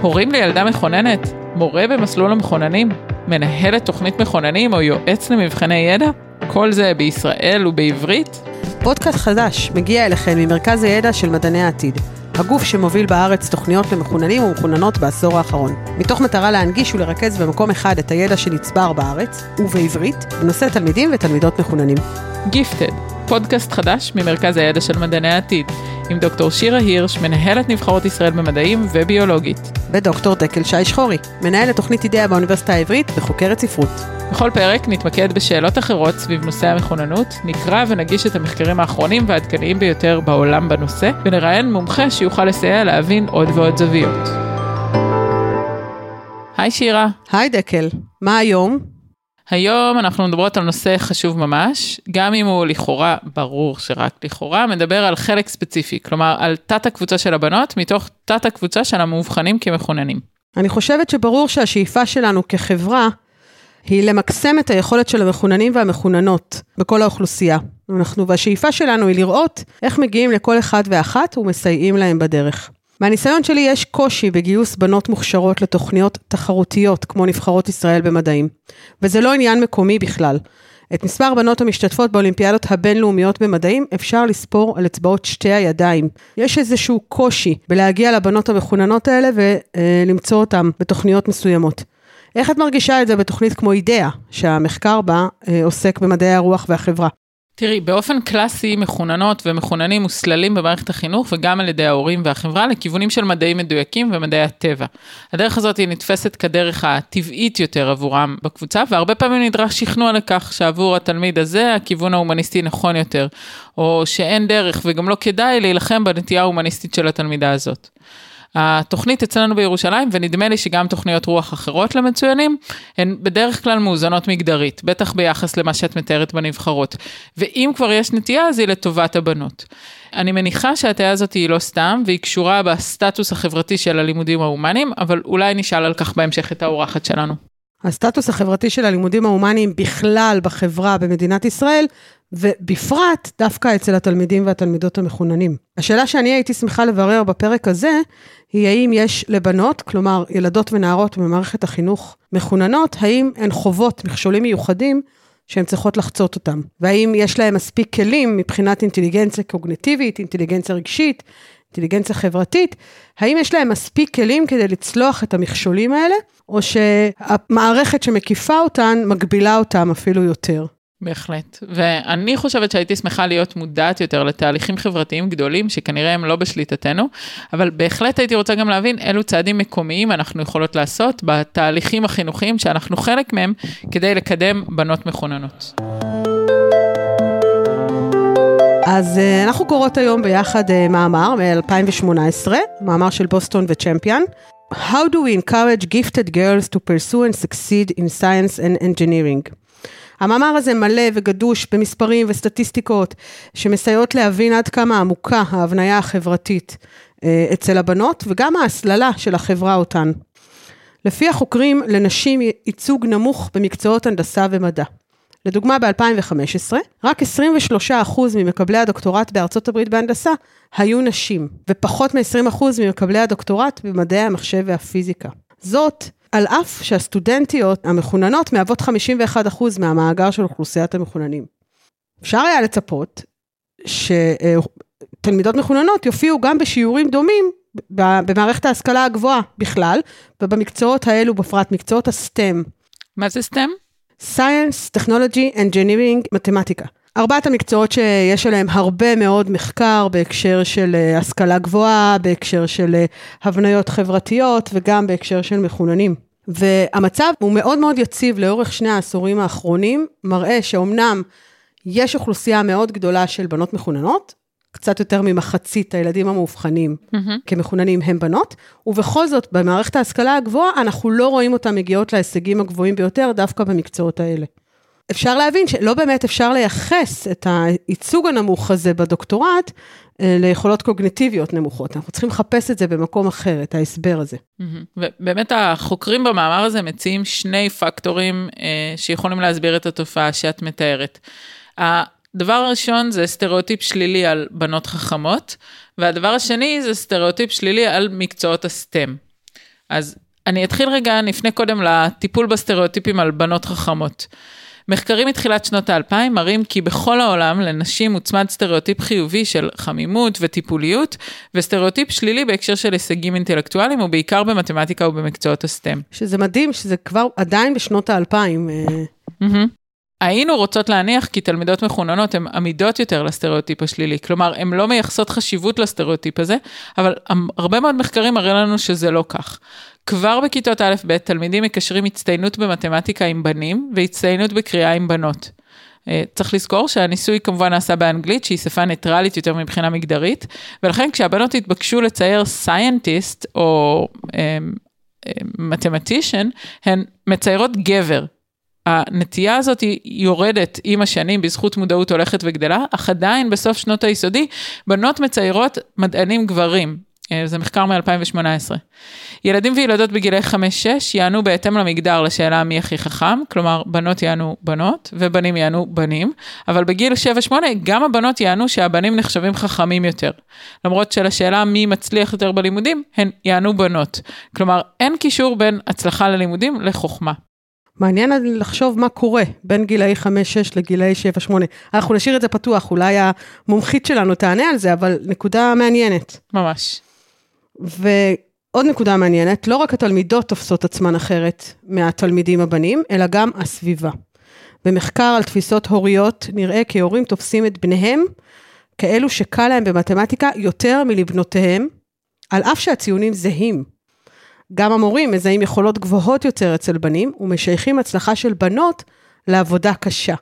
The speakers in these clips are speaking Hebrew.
הורים לילדה מכוננת, מורה במסלול המכוננים, מנהלת תוכנית מכוננים או יועץ למבחני ידע? כל זה בישראל ובעברית? פודקאסט חדש מגיע אליכם ממרכז הידע של מדעני העתיד, הגוף שמוביל בארץ תוכניות למחוננים ומחוננות בעשור האחרון, מתוך מטרה להנגיש ולרכז במקום אחד את הידע שנצבר בארץ, ובעברית, בנושא תלמידים ותלמידות מחוננים. גיפטד, פודקאסט חדש ממרכז הידע של מדעני העתיד, עם דוקטור שירה הירש, מנהלת נבחרות ישראל במדעים וביולוגית. ודוקטור דקל שי שחורי, מנהלת תוכנית אידאה באוניברסיטה העברית וחוקרת ספרות. בכל פרק נתמקד בשאלות אחרות סביב נושא המכוננות, נקרא ונגיש את המחקרים האחרונים והעדכניים ביותר בעולם בנושא, ונראיין מומחה שיוכל לסייע להבין עוד ועוד זוויות. היי שירה. היי דקל, מה היום? היום אנחנו מדברות על נושא חשוב ממש, גם אם הוא לכאורה, ברור שרק לכאורה, מדבר על חלק ספציפי, כלומר על תת הקבוצה של הבנות מתוך תת הקבוצה של המאובחנים כמכוננים. אני חושבת שברור שהשאיפה שלנו כחברה היא למקסם את היכולת של המחוננים והמחוננות בכל האוכלוסייה. אנחנו, והשאיפה שלנו היא לראות איך מגיעים לכל אחד ואחת ומסייעים להם בדרך. מהניסיון שלי יש קושי בגיוס בנות מוכשרות לתוכניות תחרותיות, כמו נבחרות ישראל במדעים. וזה לא עניין מקומי בכלל. את מספר הבנות המשתתפות באולימפיאדות הבינלאומיות במדעים אפשר לספור על אצבעות שתי הידיים. יש איזשהו קושי בלהגיע לבנות המחוננות האלה ולמצוא אותן בתוכניות מסוימות. איך את מרגישה את זה בתוכנית כמו אידאה, שהמחקר בה אה, עוסק במדעי הרוח והחברה? תראי, באופן קלאסי מחוננות ומחוננים מוסללים במערכת החינוך וגם על ידי ההורים והחברה לכיוונים של מדעים מדויקים ומדעי הטבע. הדרך הזאת היא נתפסת כדרך הטבעית יותר עבורם בקבוצה, והרבה פעמים נדרש שכנוע לכך שעבור התלמיד הזה הכיוון ההומניסטי נכון יותר, או שאין דרך וגם לא כדאי להילחם בנטייה ההומניסטית של התלמידה הזאת. התוכנית אצלנו בירושלים, ונדמה לי שגם תוכניות רוח אחרות למצוינים, הן בדרך כלל מאוזנות מגדרית, בטח ביחס למה שאת מתארת בנבחרות. ואם כבר יש נטייה, אז היא לטובת הבנות. אני מניחה שההטיה הזאת היא לא סתם, והיא קשורה בסטטוס החברתי של הלימודים ההומניים, אבל אולי נשאל על כך בהמשך את האורחת שלנו. הסטטוס החברתי של הלימודים ההומניים בכלל בחברה במדינת ישראל, ובפרט דווקא אצל התלמידים והתלמידות המחוננים. השאלה שאני הייתי שמחה לברר בפרק הזה, היא האם יש לבנות, כלומר ילדות ונערות במערכת החינוך מחוננות, האם הן חוות מכשולים מיוחדים שהן צריכות לחצות אותם? והאם יש להן מספיק כלים מבחינת אינטליגנציה קוגנטיבית, אינטליגנציה רגשית, אינטליגנציה חברתית, האם יש להם מספיק כלים כדי לצלוח את המכשולים האלה, או שהמערכת שמקיפה אותן מגבילה אותם אפילו יותר? בהחלט. ואני חושבת שהייתי שמחה להיות מודעת יותר לתהליכים חברתיים גדולים, שכנראה הם לא בשליטתנו, אבל בהחלט הייתי רוצה גם להבין אילו צעדים מקומיים אנחנו יכולות לעשות בתהליכים החינוכיים שאנחנו חלק מהם, כדי לקדם בנות מחוננות. אז אה, אנחנו קוראות היום ביחד אה, מאמר מ-2018, מאמר של בוסטון וצ'מפיון. How do we encourage gifted girls to pursue and succeed in science and engineering? המאמר הזה מלא וגדוש במספרים וסטטיסטיקות שמסייעות להבין עד כמה עמוקה ההבניה החברתית אה, אצל הבנות וגם ההסללה של החברה אותן. לפי החוקרים, לנשים ייצוג נמוך במקצועות הנדסה ומדע. לדוגמה, ב-2015, רק 23% ממקבלי הדוקטורט בארצות הברית בהנדסה היו נשים, ופחות מ-20% ממקבלי הדוקטורט במדעי המחשב והפיזיקה. זאת על אף שהסטודנטיות המחוננות מהוות 51% מהמאגר של אוכלוסיית המחוננים. אפשר היה לצפות שתלמידות מחוננות יופיעו גם בשיעורים דומים במערכת ההשכלה הגבוהה בכלל, ובמקצועות האלו בפרט, מקצועות הסטם. מה זה סטם? Science, Technology, Engineering, מתמטיקה. ארבעת המקצועות שיש עליהם הרבה מאוד מחקר בהקשר של אה, השכלה גבוהה, בהקשר של אה, הבניות חברתיות וגם בהקשר של מחוננים. והמצב הוא מאוד מאוד יציב לאורך שני העשורים האחרונים, מראה שאומנם יש אוכלוסייה מאוד גדולה של בנות מחוננות, קצת יותר ממחצית הילדים המאובחנים mm-hmm. כמחוננים הם בנות, ובכל זאת, במערכת ההשכלה הגבוהה, אנחנו לא רואים אותן מגיעות להישגים הגבוהים ביותר דווקא במקצועות האלה. אפשר להבין שלא באמת אפשר לייחס את הייצוג הנמוך הזה בדוקטורט אה, ליכולות קוגניטיביות נמוכות. אנחנו צריכים לחפש את זה במקום אחר, את ההסבר הזה. ובאמת החוקרים במאמר הזה מציעים שני פקטורים אה, שיכולים להסביר את התופעה שאת מתארת. הדבר הראשון זה סטריאוטיפ שלילי על בנות חכמות, והדבר השני זה סטריאוטיפ שלילי על מקצועות ה STEM. אז אני אתחיל רגע, נפנה קודם לטיפול בסטריאוטיפים על בנות חכמות. מחקרים מתחילת שנות האלפיים מראים כי בכל העולם לנשים מוצמד סטריאוטיפ חיובי של חמימות וטיפוליות, וסטריאוטיפ שלילי בהקשר של הישגים אינטלקטואליים, ובעיקר במתמטיקה ובמקצועות הסטם. שזה מדהים, שזה כבר עדיין בשנות האלפיים. Mm-hmm. היינו רוצות להניח כי תלמידות מחוננות הן עמידות יותר לסטריאוטיפ השלילי, כלומר, הן לא מייחסות חשיבות לסטריאוטיפ הזה, אבל הרבה מאוד מחקרים מראים לנו שזה לא כך. כבר בכיתות א'-ב' תלמידים מקשרים הצטיינות במתמטיקה עם בנים והצטיינות בקריאה עם בנות. אה, צריך לזכור שהניסוי כמובן נעשה באנגלית, שהיא שפה ניטרלית יותר מבחינה מגדרית, ולכן כשהבנות התבקשו לצייר סיינטיסט או מתמטישן, אה, אה, הן מציירות גבר. הנטייה הזאת היא יורדת עם השנים בזכות מודעות הולכת וגדלה, אך עדיין בסוף שנות היסודי, בנות מציירות מדענים גברים. אה, זה מחקר מ-2018. ילדים וילדות בגילי 5-6 יענו בהתאם למגדר לשאלה מי הכי חכם, כלומר בנות יענו בנות ובנים יענו בנים, אבל בגיל 7-8 גם הבנות יענו שהבנים נחשבים חכמים יותר. למרות שלשאלה מי מצליח יותר בלימודים, הן יענו בנות. כלומר, אין קישור בין הצלחה ללימודים לחוכמה. מעניין לחשוב מה קורה בין גילאי 5-6 לגילאי 7-8. אנחנו נשאיר את זה פתוח, אולי המומחית שלנו תענה על זה, אבל נקודה מעניינת. ממש. ועוד נקודה מעניינת, לא רק התלמידות תופסות עצמן אחרת מהתלמידים הבנים, אלא גם הסביבה. במחקר על תפיסות הוריות נראה כי הורים תופסים את בניהם כאלו שקל להם במתמטיקה יותר מלבנותיהם, על אף שהציונים זהים. גם המורים מזהים יכולות גבוהות יותר אצל בנים ומשייכים הצלחה של בנות לעבודה קשה.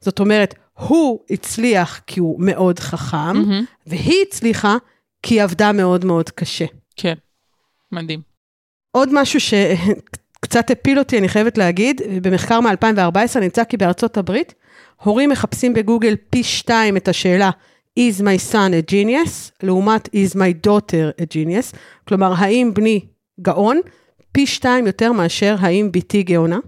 זאת אומרת, הוא הצליח כי הוא מאוד חכם, mm-hmm. והיא הצליחה כי היא עבדה מאוד מאוד קשה. כן, מדהים. עוד משהו שקצת הפיל אותי, אני חייבת להגיד, במחקר מ-2014 נמצא כי בארצות הברית, הורים מחפשים בגוגל פי שתיים את השאלה is my son a genius, לעומת is my daughter a genius, כלומר, האם בני גאון, פי שתיים יותר מאשר האם בתי גאונה,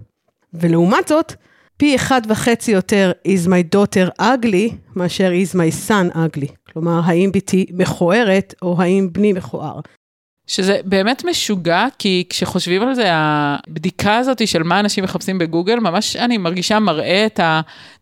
ולעומת זאת, פי אחד וחצי יותר is my daughter ugly, מאשר is my son ugly. כלומר, האם בתי מכוערת, או האם בני מכוער. שזה באמת משוגע, כי כשחושבים על זה, הבדיקה הזאת של מה אנשים מחפשים בגוגל, ממש אני מרגישה מראה את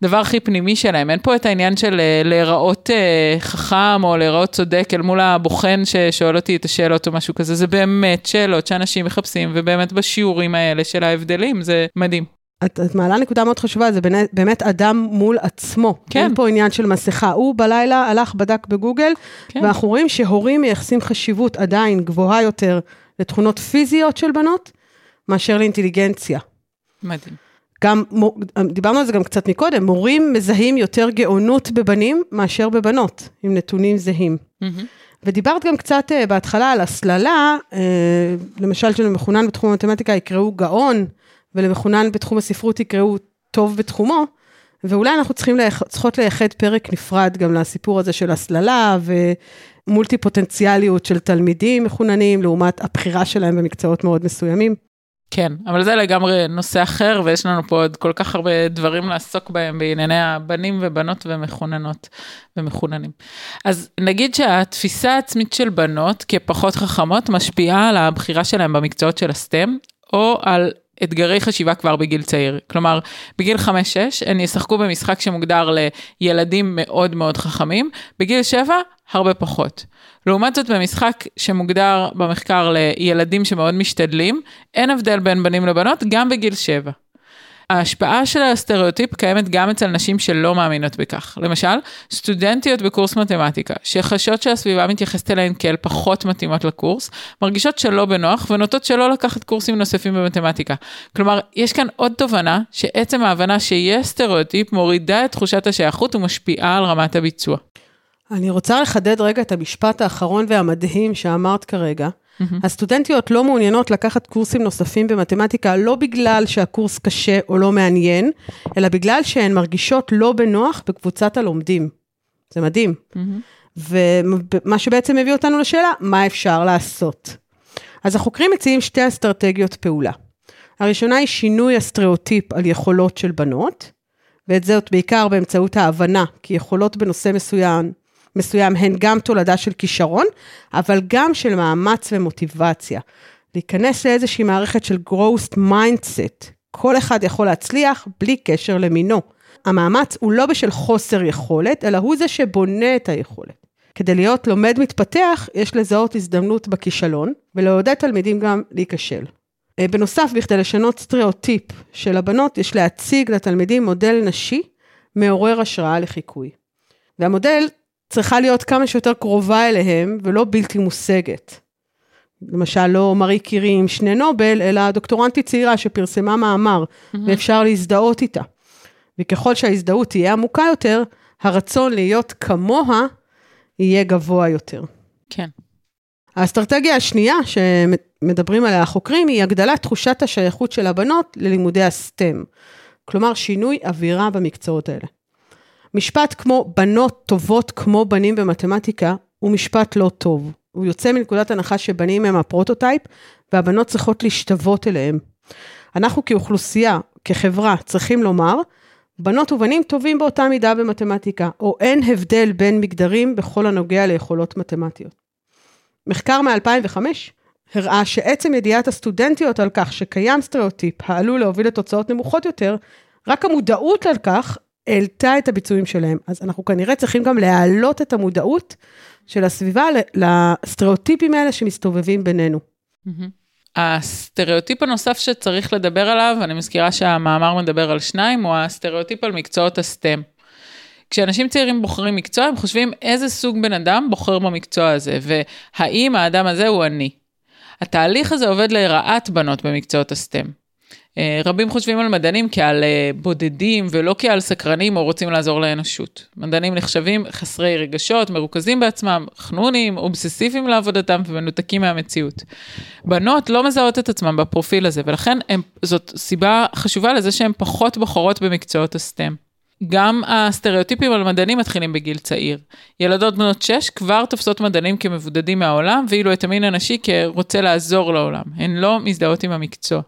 הדבר הכי פנימי שלהם. אין פה את העניין של אה, להיראות אה, חכם או להיראות צודק אל מול הבוחן ששואל אותי את השאלות או משהו כזה, זה באמת שאלות שאנשים מחפשים, ובאמת בשיעורים האלה של ההבדלים, זה מדהים. את, את מעלה נקודה מאוד חשובה, זה באמת, באמת אדם מול עצמו. כן. אין פה עניין של מסכה. הוא בלילה הלך, בדק בגוגל, כן. ואנחנו רואים שהורים מייחסים חשיבות עדיין גבוהה יותר לתכונות פיזיות של בנות, מאשר לאינטליגנציה. מדהים. גם, דיברנו על זה גם קצת מקודם, מורים מזהים יותר גאונות בבנים מאשר בבנות, עם נתונים זהים. Mm-hmm. ודיברת גם קצת uh, בהתחלה על הסללה, uh, למשל של מחונן בתחום המתמטיקה יקראו גאון, ולמחונן בתחום הספרות יקראו טוב בתחומו, ואולי אנחנו צריכים לייח, צריכות לייחד פרק נפרד גם לסיפור הזה של הסללה ומולטי פוטנציאליות של תלמידים מחוננים, לעומת הבחירה שלהם במקצועות מאוד מסוימים. כן, אבל זה לגמרי נושא אחר, ויש לנו פה עוד כל כך הרבה דברים לעסוק בהם בענייני הבנים ובנות ומחוננות ומחוננים. אז נגיד שהתפיסה העצמית של בנות כפחות חכמות משפיעה על הבחירה שלהם במקצועות של הסטם, או על אתגרי חשיבה כבר בגיל צעיר. כלומר, בגיל 5-6 הם ישחקו במשחק שמוגדר לילדים מאוד מאוד חכמים, בגיל 7 הרבה פחות. לעומת זאת, במשחק שמוגדר במחקר לילדים שמאוד משתדלים, אין הבדל בין בנים לבנות גם בגיל 7. ההשפעה של הסטריאוטיפ קיימת גם אצל נשים שלא מאמינות בכך. למשל, סטודנטיות בקורס מתמטיקה, שחשות שהסביבה מתייחסת אליהן כאל פחות מתאימות לקורס, מרגישות שלא בנוח ונוטות שלא לקחת קורסים נוספים במתמטיקה. כלומר, יש כאן עוד תובנה שעצם ההבנה שיש סטריאוטיפ מורידה את תחושת השייכות ומשפיעה על רמת הביצוע. אני רוצה לחדד רגע את המשפט האחרון והמדהים שאמרת כרגע. Mm-hmm. הסטודנטיות לא מעוניינות לקחת קורסים נוספים במתמטיקה, לא בגלל שהקורס קשה או לא מעניין, אלא בגלל שהן מרגישות לא בנוח בקבוצת הלומדים. זה מדהים. Mm-hmm. ומה שבעצם מביא אותנו לשאלה, מה אפשר לעשות? אז החוקרים מציעים שתי אסטרטגיות פעולה. הראשונה היא שינוי הסטריאוטיפ על יכולות של בנות, ואת זאת בעיקר באמצעות ההבנה כי יכולות בנושא מסוים מסוים הן גם תולדה של כישרון, אבל גם של מאמץ ומוטיבציה. להיכנס לאיזושהי מערכת של growth mindset. כל אחד יכול להצליח בלי קשר למינו. המאמץ הוא לא בשל חוסר יכולת, אלא הוא זה שבונה את היכולת. כדי להיות לומד מתפתח, יש לזהות הזדמנות בכישלון, ולעודד תלמידים גם להיכשל. אה, בנוסף, בכדי לשנות סטריאוטיפ של הבנות, יש להציג לתלמידים מודל נשי מעורר השראה לחיקוי. והמודל צריכה להיות כמה שיותר קרובה אליהם ולא בלתי מושגת. למשל, לא מארי קירי עם שני נובל, אלא דוקטורנטית צעירה שפרסמה מאמר, mm-hmm. ואפשר להזדהות איתה. וככל שההזדהות תהיה עמוקה יותר, הרצון להיות כמוה יהיה גבוה יותר. כן. האסטרטגיה השנייה שמדברים עליה החוקרים היא הגדלת תחושת השייכות של הבנות ללימודי הסטם. כלומר, שינוי אווירה במקצועות האלה. משפט כמו בנות טובות כמו בנים במתמטיקה הוא משפט לא טוב. הוא יוצא מנקודת הנחה שבנים הם הפרוטוטייפ והבנות צריכות להשתוות אליהם. אנחנו כאוכלוסייה, כחברה, צריכים לומר, בנות ובנים טובים באותה מידה במתמטיקה, או אין הבדל בין מגדרים בכל הנוגע ליכולות מתמטיות. מחקר מ-2005 הראה שעצם ידיעת הסטודנטיות על כך שקיים סטריאוטיפ העלול להוביל לתוצאות נמוכות יותר, רק המודעות על כך העלתה את הביצועים שלהם. אז אנחנו כנראה צריכים גם להעלות את המודעות של הסביבה לסטריאוטיפים האלה שמסתובבים בינינו. הסטריאוטיפ הנוסף שצריך לדבר עליו, אני מזכירה שהמאמר מדבר על שניים, הוא הסטריאוטיפ על מקצועות ה STEM. כשאנשים צעירים בוחרים מקצוע, הם חושבים איזה סוג בן אדם בוחר במקצוע הזה, והאם האדם הזה הוא אני. התהליך הזה עובד לרעת בנות במקצועות ה STEM. אה, רבים חושבים על מדענים כעל אה, בודדים ולא כעל סקרנים או רוצים לעזור לאנושות. מדענים נחשבים חסרי רגשות, מרוכזים בעצמם, חנונים, אובססיביים לעבודתם ומנותקים מהמציאות. בנות לא מזהות את עצמם בפרופיל הזה, ולכן הם, זאת סיבה חשובה לזה שהן פחות בוחרות במקצועות הסטם. גם הסטריאוטיפים על מדענים מתחילים בגיל צעיר. ילדות בנות 6 כבר תופסות מדענים כמבודדים מהעולם, ואילו את המין הנשי כרוצה לעזור לעולם. הן לא מזדהות עם המקצוע.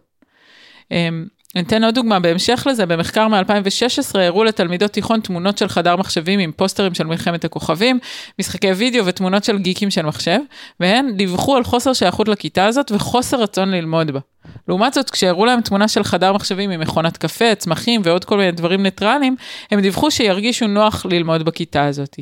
אמ, אני אתן עוד דוגמה, בהמשך לזה, במחקר מ-2016 הראו לתלמידות תיכון תמונות של חדר מחשבים עם פוסטרים של מלחמת הכוכבים, משחקי וידאו ותמונות של גיקים של מחשב, והן דיווחו על חוסר שייכות לכיתה הזאת וחוסר רצון ללמוד בה. לעומת זאת, כשהראו להם תמונה של חדר מחשבים עם מכונת קפה, צמחים ועוד כל מיני דברים ניטרליים, הם דיווחו שירגישו נוח ללמוד בכיתה הזאת.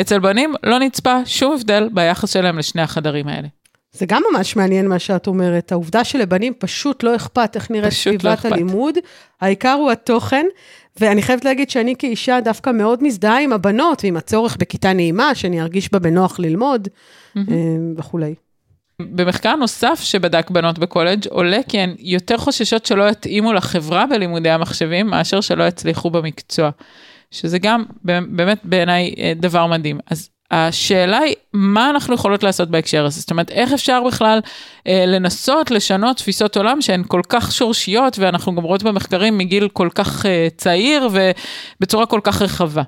אצל בנים לא נצפה שום הבדל ביחס שלהם לשני החדרים האלה. זה גם ממש מעניין מה שאת אומרת. העובדה שלבנים פשוט לא אכפת איך נראית לא סביבת לא הלימוד, העיקר הוא התוכן. ואני חייבת להגיד שאני כאישה דווקא מאוד מזדהה עם הבנות ועם הצורך בכיתה נעימה, שאני ארגיש בה בנוח ללמוד mm-hmm. וכולי. במחקר נוסף שבדק בנות בקולג' עולה כי הן יותר חוששות שלא יתאימו לחברה בלימודי המחשבים, מאשר שלא יצליחו במקצוע. שזה גם באמת בעיניי אה, דבר מדהים. אז השאלה היא, מה אנחנו יכולות לעשות בהקשר הזה? זאת אומרת, איך אפשר בכלל אה, לנסות לשנות תפיסות עולם שהן כל כך שורשיות, ואנחנו גם רואות במחקרים מגיל כל כך אה, צעיר ובצורה כל כך רחבה.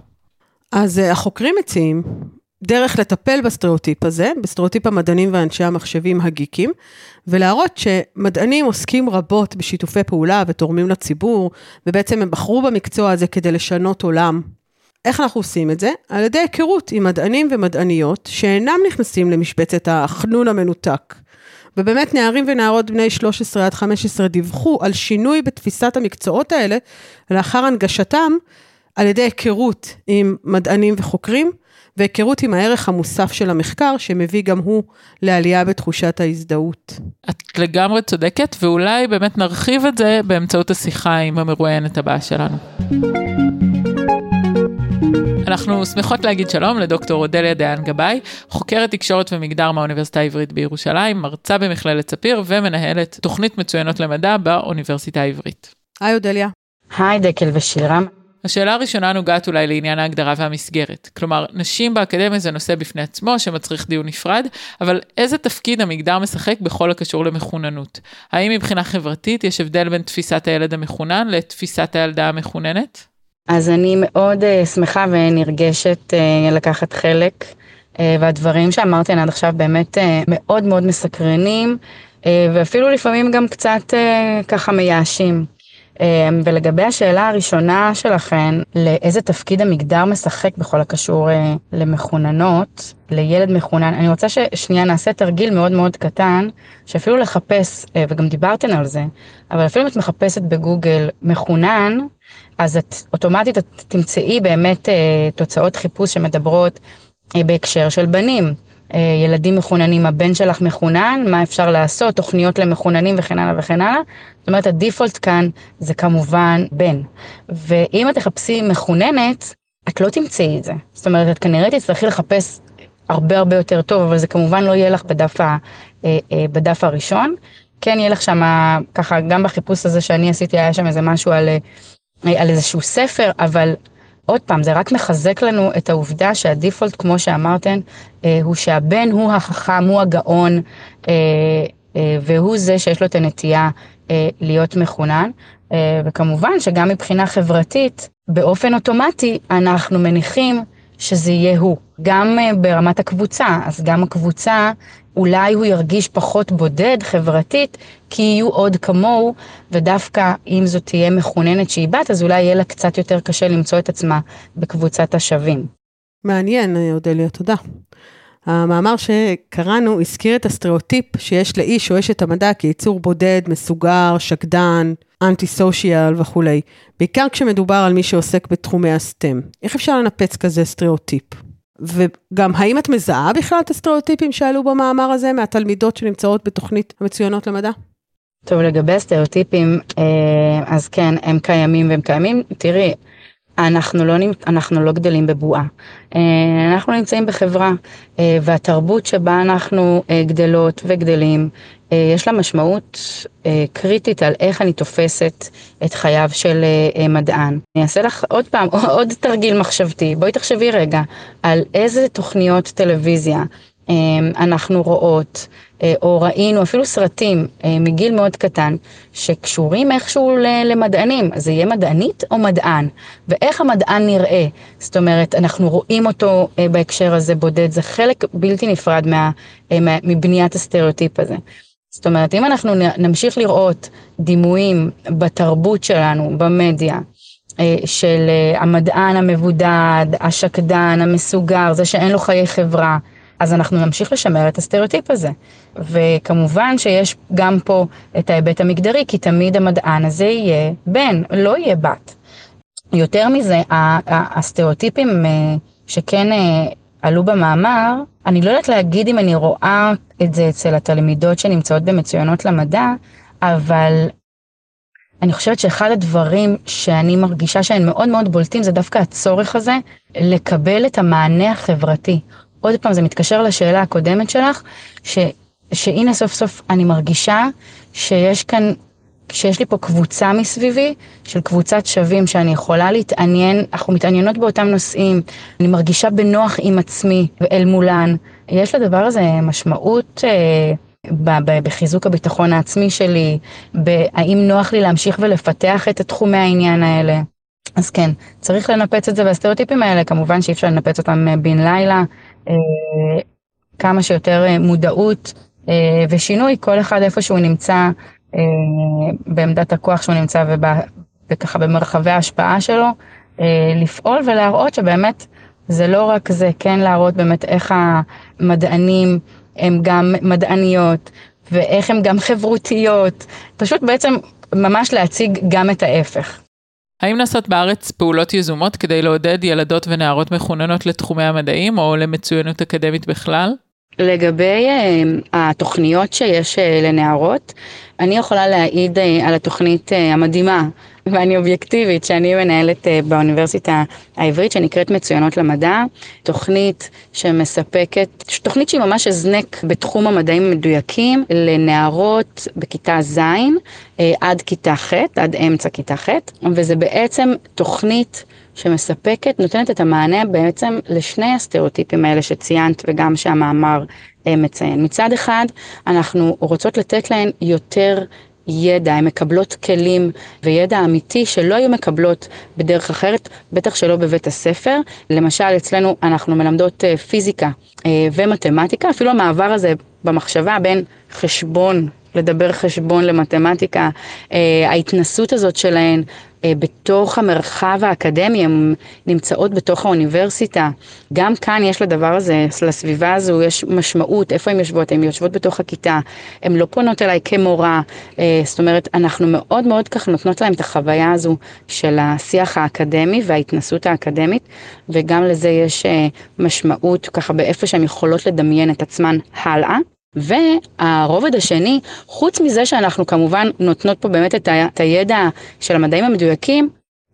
אז אה, החוקרים מציעים דרך לטפל בסטריאוטיפ הזה, בסטריאוטיפ המדענים ואנשי המחשבים הגיקים, ולהראות שמדענים עוסקים רבות בשיתופי פעולה ותורמים לציבור, ובעצם הם בחרו במקצוע הזה כדי לשנות עולם איך אנחנו עושים את זה? על ידי היכרות עם מדענים ומדעניות שאינם נכנסים למשבצת החנון המנותק. ובאמת נערים ונערות בני 13 עד 15 דיווחו על שינוי בתפיסת המקצועות האלה לאחר הנגשתם על ידי היכרות עם מדענים וחוקרים והיכרות עם הערך המוסף של המחקר שמביא גם הוא לעלייה בתחושת ההזדהות. את לגמרי צודקת ואולי באמת נרחיב את זה באמצעות השיחה עם המרואיינת הבאה שלנו. אנחנו שמחות להגיד שלום לדוקטור אודליה דיין גבאי, חוקרת תקשורת ומגדר מהאוניברסיטה העברית בירושלים, מרצה במכללת ספיר ומנהלת תוכנית מצוינות למדע באוניברסיטה העברית. היי אודליה. היי דקל ושירה. השאלה הראשונה נוגעת אולי לעניין ההגדרה והמסגרת. כלומר, נשים באקדמיה זה נושא בפני עצמו שמצריך דיון נפרד, אבל איזה תפקיד המגדר משחק בכל הקשור למחוננות? האם מבחינה חברתית יש הבדל בין תפיסת הילד המחונן לתפיסת הילדה המחוננת? אז אני מאוד uh, שמחה ונרגשת uh, לקחת חלק, uh, והדברים שאמרתי עד עכשיו באמת מאוד מאוד מסקרנים, ואפילו לפעמים גם קצת ככה מייאשים. ולגבי השאלה הראשונה שלכן, לאיזה תפקיד המגדר משחק בכל הקשור למחוננות, לילד מחונן, אני רוצה ששנייה נעשה תרגיל מאוד מאוד קטן, שאפילו לחפש, וגם דיברתן על זה, אבל אפילו אם את מחפשת בגוגל מחונן, אז את אוטומטית את תמצאי באמת תוצאות חיפוש שמדברות בהקשר של בנים. ילדים מחוננים, הבן שלך מחונן, מה אפשר לעשות, תוכניות למחוננים וכן הלאה וכן הלאה. זאת אומרת, הדיפולט כאן זה כמובן בן. ואם את תחפשי מחוננת, את לא תמצאי את זה. זאת אומרת, את כנראה תצטרכי לחפש הרבה הרבה יותר טוב, אבל זה כמובן לא יהיה לך בדף, ה, בדף הראשון. כן יהיה לך שם, ככה, גם בחיפוש הזה שאני עשיתי, היה שם איזה משהו על, על איזשהו ספר, אבל עוד פעם, זה רק מחזק לנו את העובדה שהדיפולט, כמו שאמרתן, אה, הוא שהבן הוא החכם, הוא הגאון, אה, אה, והוא זה שיש לו את הנטייה להיות מחונן. וכמובן שגם מבחינה חברתית, באופן אוטומטי, אנחנו מניחים שזה יהיה הוא. גם ברמת הקבוצה, אז גם הקבוצה, אולי הוא ירגיש פחות בודד חברתית, כי יהיו עוד כמוהו, ודווקא אם זאת תהיה מחוננת שהיא בת, אז אולי יהיה לה קצת יותר קשה למצוא את עצמה בקבוצת השווים. מעניין, אודליה, תודה. המאמר שקראנו הזכיר את הסטריאוטיפ שיש לאיש או אשת המדע כיצור בודד, מסוגר, שקדן, anti social וכולי, בעיקר כשמדובר על מי שעוסק בתחומי ה STEM. איך אפשר לנפץ כזה סטריאוטיפ? וגם, האם את מזהה בכלל את הסטריאוטיפים שעלו במאמר הזה מהתלמידות שנמצאות בתוכנית המצוינות למדע? טוב, לגבי הסטריאוטיפים, אה, אז כן, הם קיימים והם קיימים. תראי, אנחנו לא, אנחנו לא גדלים בבועה. אה, אנחנו נמצאים בחברה, אה, והתרבות שבה אנחנו גדלות וגדלים, יש לה משמעות קריטית על איך אני תופסת את חייו של מדען. אני אעשה לך עוד פעם עוד תרגיל מחשבתי. בואי תחשבי רגע על איזה תוכניות טלוויזיה אנחנו רואות אה, או ראינו אפילו סרטים אה, מגיל מאוד קטן, שקשורים איכשהו למדענים, אז זה יהיה מדענית או מדען, ואיך המדען נראה, זאת אומרת, אנחנו רואים אותו אה, בהקשר הזה בודד, זה חלק בלתי נפרד מה, מבניית הסטריאוטיפ הזה. זאת אומרת, אם אנחנו נמשיך לראות דימויים בתרבות שלנו, במדיה, של המדען המבודד, השקדן, המסוגר, זה שאין לו חיי חברה, אז אנחנו נמשיך לשמר את הסטריאוטיפ הזה. וכמובן שיש גם פה את ההיבט המגדרי, כי תמיד המדען הזה יהיה בן, לא יהיה בת. יותר מזה, הסטריאוטיפים אה, שכן אה, עלו במאמר, אני לא יודעת להגיד אם אני רואה את זה אצל התלמידות שנמצאות במצוינות למדע, אבל אני חושבת שאחד הדברים שאני מרגישה שהם מאוד מאוד בולטים זה דווקא הצורך הזה לקבל את המענה החברתי. עוד פעם, זה מתקשר לשאלה הקודמת שלך, ש, שהנה סוף סוף אני מרגישה שיש כאן, שיש לי פה קבוצה מסביבי, של קבוצת שווים שאני יכולה להתעניין, אנחנו מתעניינות באותם נושאים, אני מרגישה בנוח עם עצמי ואל מולן. יש לדבר הזה משמעות אה, בחיזוק הביטחון העצמי שלי, האם נוח לי להמשיך ולפתח את תחומי העניין האלה. אז כן, צריך לנפץ את זה, והסטריאוטיפים האלה, כמובן שאי אפשר לנפץ אותם אה, בן לילה. אה, כמה שיותר אה, מודעות אה, ושינוי, כל אחד איפה שהוא נמצא בעמדת הכוח שהוא נמצא וככה במרחבי ההשפעה שלו, לפעול ולהראות שבאמת זה לא רק זה, כן להראות באמת איך המדענים הם גם מדעניות ואיך הם גם חברותיות, פשוט בעצם ממש להציג גם את ההפך. האם נעשות בארץ פעולות יזומות כדי לעודד ילדות ונערות מחוננות לתחומי המדעים או למצוינות אקדמית בכלל? לגבי uh, התוכניות שיש uh, לנערות, אני יכולה להעיד uh, על התוכנית המדהימה ואני אובייקטיבית שאני מנהלת uh, באוניברסיטה העברית שנקראת מצוינות למדע, תוכנית שמספקת, תוכנית שהיא ממש הזנק בתחום המדעים המדויקים לנערות בכיתה ז' uh, עד כיתה ח', עד אמצע כיתה ח', וזה בעצם תוכנית שמספקת, נותנת את המענה בעצם לשני הסטריאוטיפים האלה שציינת וגם שהמאמר אה, מציין. מצד אחד, אנחנו רוצות לתת להן יותר ידע, הן מקבלות כלים וידע אמיתי שלא היו מקבלות בדרך אחרת, בטח שלא בבית הספר. למשל, אצלנו אנחנו מלמדות אה, פיזיקה אה, ומתמטיקה, אפילו המעבר הזה במחשבה בין חשבון, לדבר חשבון למתמטיקה, אה, ההתנסות הזאת שלהן אה, בתוך המרחב האקדמי, הן נמצאות בתוך האוניברסיטה. גם כאן יש לדבר הזה, לסביבה הזו יש משמעות, איפה הן יושבות, הן יושבות בתוך הכיתה, הן לא פונות אליי כמורה, אה, זאת אומרת, אנחנו מאוד מאוד כך נותנות להן את החוויה הזו של השיח האקדמי וההתנסות האקדמית, וגם לזה יש משמעות ככה באיפה שהן יכולות לדמיין את עצמן הלאה. והרובד השני, חוץ מזה שאנחנו כמובן נותנות פה באמת את, את הידע של המדעים המדויקים,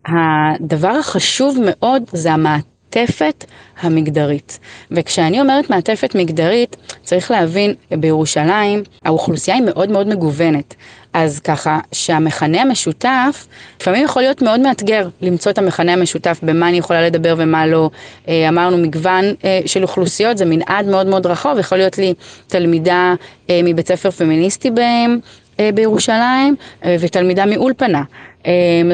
הדבר החשוב מאוד זה המעטפת המגדרית. וכשאני אומרת מעטפת מגדרית, צריך להבין, בירושלים האוכלוסייה היא מאוד מאוד מגוונת. אז ככה שהמכנה המשותף, לפעמים יכול להיות מאוד מאתגר למצוא את המכנה המשותף במה אני יכולה לדבר ומה לא. אה, אמרנו מגוון אה, של אוכלוסיות, זה מנעד מאוד מאוד רחוב, יכול להיות לי תלמידה אה, מבית ספר פמיניסטי בהם. בירושלים ותלמידה מאולפנה.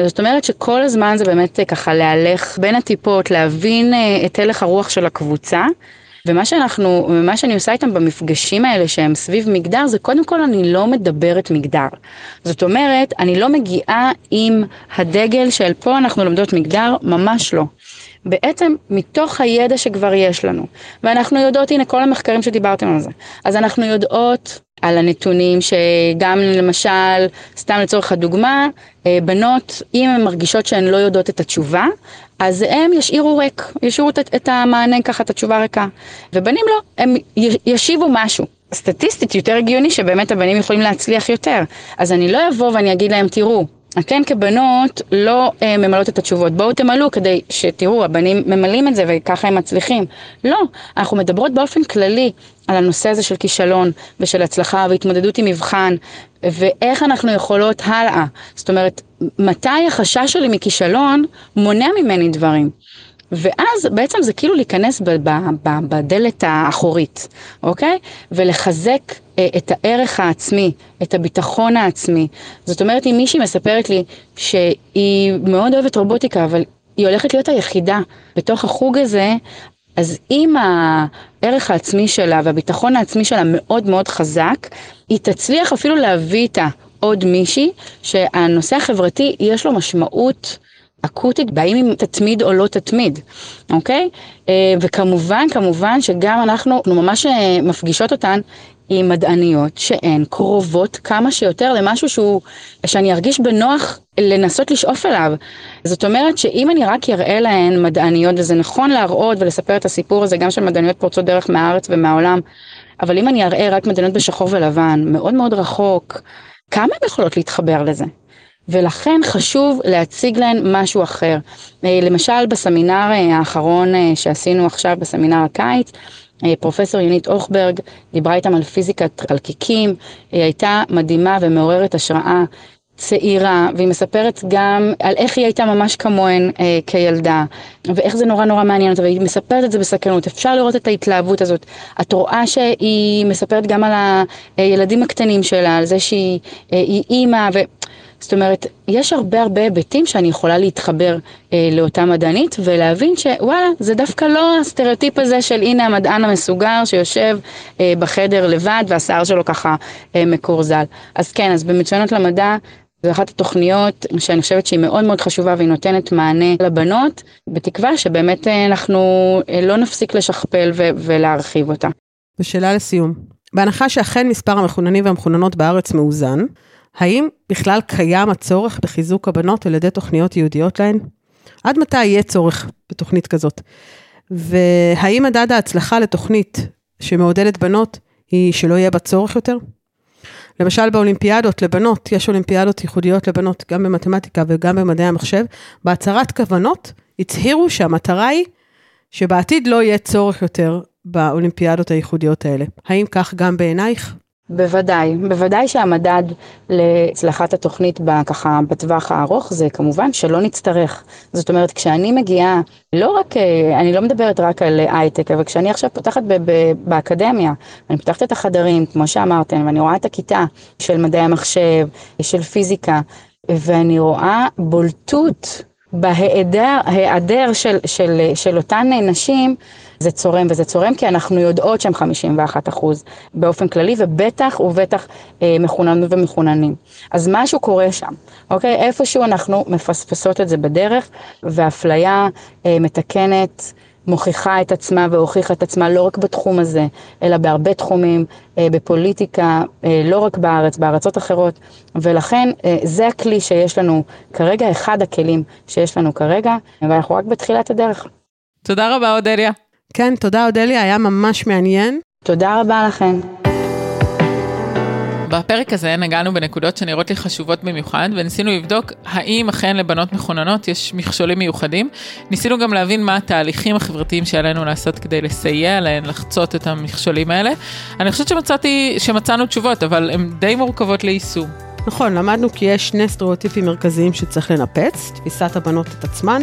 זאת אומרת שכל הזמן זה באמת ככה להלך בין הטיפות, להבין את הלך הרוח של הקבוצה. ומה שאנחנו, מה שאני עושה איתם במפגשים האלה שהם סביב מגדר, זה קודם כל אני לא מדברת מגדר. זאת אומרת, אני לא מגיעה עם הדגל של פה אנחנו לומדות מגדר, ממש לא. בעצם מתוך הידע שכבר יש לנו, ואנחנו יודעות, הנה כל המחקרים שדיברתם על זה, אז אנחנו יודעות על הנתונים שגם למשל, סתם לצורך הדוגמה, אה, בנות, אם הן מרגישות שהן לא יודעות את התשובה, אז הם ישאירו ריק, ישאירו את המענה ככה, את התשובה ריקה. ובנים לא, הם ישיבו משהו. סטטיסטית יותר הגיוני שבאמת הבנים יכולים להצליח יותר. אז אני לא אבוא ואני אגיד להם, תראו, אתן כבנות לא אה, ממלאות את התשובות, בואו תמלאו כדי שתראו, הבנים ממלאים את זה וככה הם מצליחים. לא, אנחנו מדברות באופן כללי על הנושא הזה של כישלון ושל הצלחה והתמודדות עם מבחן ואיך אנחנו יכולות הלאה. זאת אומרת, מתי החשש שלי מכישלון מונע ממני דברים. ואז בעצם זה כאילו להיכנס בדלת האחורית, אוקיי? ולחזק אה, את הערך העצמי, את הביטחון העצמי. זאת אומרת, אם מישהי מספרת לי שהיא מאוד אוהבת רובוטיקה, אבל היא הולכת להיות היחידה בתוך החוג הזה, אז אם הערך העצמי שלה והביטחון העצמי שלה מאוד מאוד חזק, היא תצליח אפילו להביא איתה עוד מישהי שהנושא החברתי יש לו משמעות אקוטית, בהאם היא תתמיד או לא תתמיד, אוקיי? אה, וכמובן, כמובן שגם אנחנו, אנחנו ממש אה, מפגישות אותן עם מדעניות שהן קרובות כמה שיותר למשהו שהוא, שאני ארגיש בנוח לנסות לשאוף אליו. זאת אומרת שאם אני רק אראה להן מדעניות, וזה נכון להראות ולספר את הסיפור הזה גם של מדעניות פורצות דרך מהארץ ומהעולם, אבל אם אני אראה רק מדעניות בשחור ולבן, מאוד מאוד רחוק, כמה הן יכולות להתחבר לזה? ולכן חשוב להציג להן משהו אחר. אה, למשל בסמינר אה, האחרון אה, שעשינו עכשיו, בסמינר הקיץ, פרופסור יונית אוכברג דיברה איתם על פיזיקת חלקיקים, היא הייתה מדהימה ומעוררת השראה. צעירה, והיא מספרת גם על איך היא הייתה ממש כמוהן אה, כילדה, ואיך זה נורא נורא מעניין אותה, והיא מספרת את זה בסקרנות, אפשר לראות את ההתלהבות הזאת. את רואה שהיא מספרת גם על הילדים הקטנים שלה, על זה שהיא אה, אימא, ו... זאת אומרת, יש הרבה הרבה היבטים שאני יכולה להתחבר אה, לאותה מדענית ולהבין שוואלה, זה דווקא לא הסטריאוטיפ הזה של הנה המדען המסוגר שיושב אה, בחדר לבד והשיער שלו ככה אה, מקורזל. אז כן, אז במצוינות למדע זו אחת התוכניות שאני חושבת שהיא מאוד מאוד חשובה והיא נותנת מענה לבנות, בתקווה שבאמת אה, אנחנו אה, לא נפסיק לשכפל ולהרחיב אותה. ושאלה לסיום, בהנחה שאכן מספר המחוננים והמחוננות בארץ מאוזן, האם בכלל קיים הצורך בחיזוק הבנות על ידי תוכניות ייעודיות להן? עד מתי יהיה צורך בתוכנית כזאת? והאם מדד ההצלחה לתוכנית שמעודדת בנות היא שלא יהיה בה צורך יותר? למשל באולימפיאדות לבנות, יש אולימפיאדות ייחודיות לבנות גם במתמטיקה וגם במדעי המחשב, בהצהרת כוונות הצהירו שהמטרה היא שבעתיד לא יהיה צורך יותר באולימפיאדות הייחודיות האלה. האם כך גם בעינייך? בוודאי, בוודאי שהמדד להצלחת התוכנית ככה בטווח הארוך זה כמובן שלא נצטרך. זאת אומרת, כשאני מגיעה, לא רק, אה, אני לא מדברת רק על הייטק, אבל כשאני עכשיו פותחת ב- ב- באקדמיה, אני פותחת את החדרים, כמו שאמרתם, ואני רואה את הכיתה של מדעי המחשב, של פיזיקה, ואני רואה בולטות בהיעדר היעדר של, של, של אותן נשים, זה צורם, וזה צורם כי אנחנו יודעות שהם 51 אחוז באופן כללי, ובטח ובטח אה, מחוננות ומחוננים. אז משהו קורה שם, אוקיי? איפשהו אנחנו מפספסות את זה בדרך, ואפליה אה, מתקנת. מוכיחה את עצמה והוכיחה את עצמה לא רק בתחום הזה, אלא בהרבה תחומים, אה, בפוליטיקה, אה, לא רק בארץ, בארצות אחרות, ולכן אה, זה הכלי שיש לנו כרגע, אחד הכלים שיש לנו כרגע, ואנחנו רק בתחילת הדרך. תודה רבה, אודליה. כן, תודה אודליה, היה ממש מעניין. תודה רבה לכם. בפרק הזה נגענו בנקודות שנראות לי חשובות במיוחד, וניסינו לבדוק האם אכן לבנות מחוננות יש מכשולים מיוחדים. ניסינו גם להבין מה התהליכים החברתיים שעלינו לעשות כדי לסייע להן לחצות את המכשולים האלה. אני חושבת שמצאתי, שמצאנו תשובות, אבל הן די מורכבות ליישום. נכון, למדנו כי יש שני סטריאוטיפים מרכזיים שצריך לנפץ, תפיסת הבנות את עצמן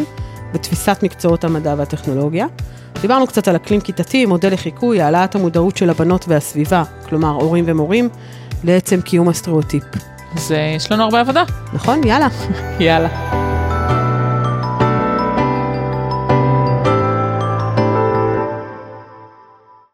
ותפיסת מקצועות המדע והטכנולוגיה. דיברנו קצת על אקלים כיתתי, מודל לחיקוי, העלאת המודעות של הבנות והסביבה, כלומר הורים ומורים, לעצם קיום הסטריאוטיפ. אז יש לנו הרבה עבודה. נכון? יאללה. יאללה.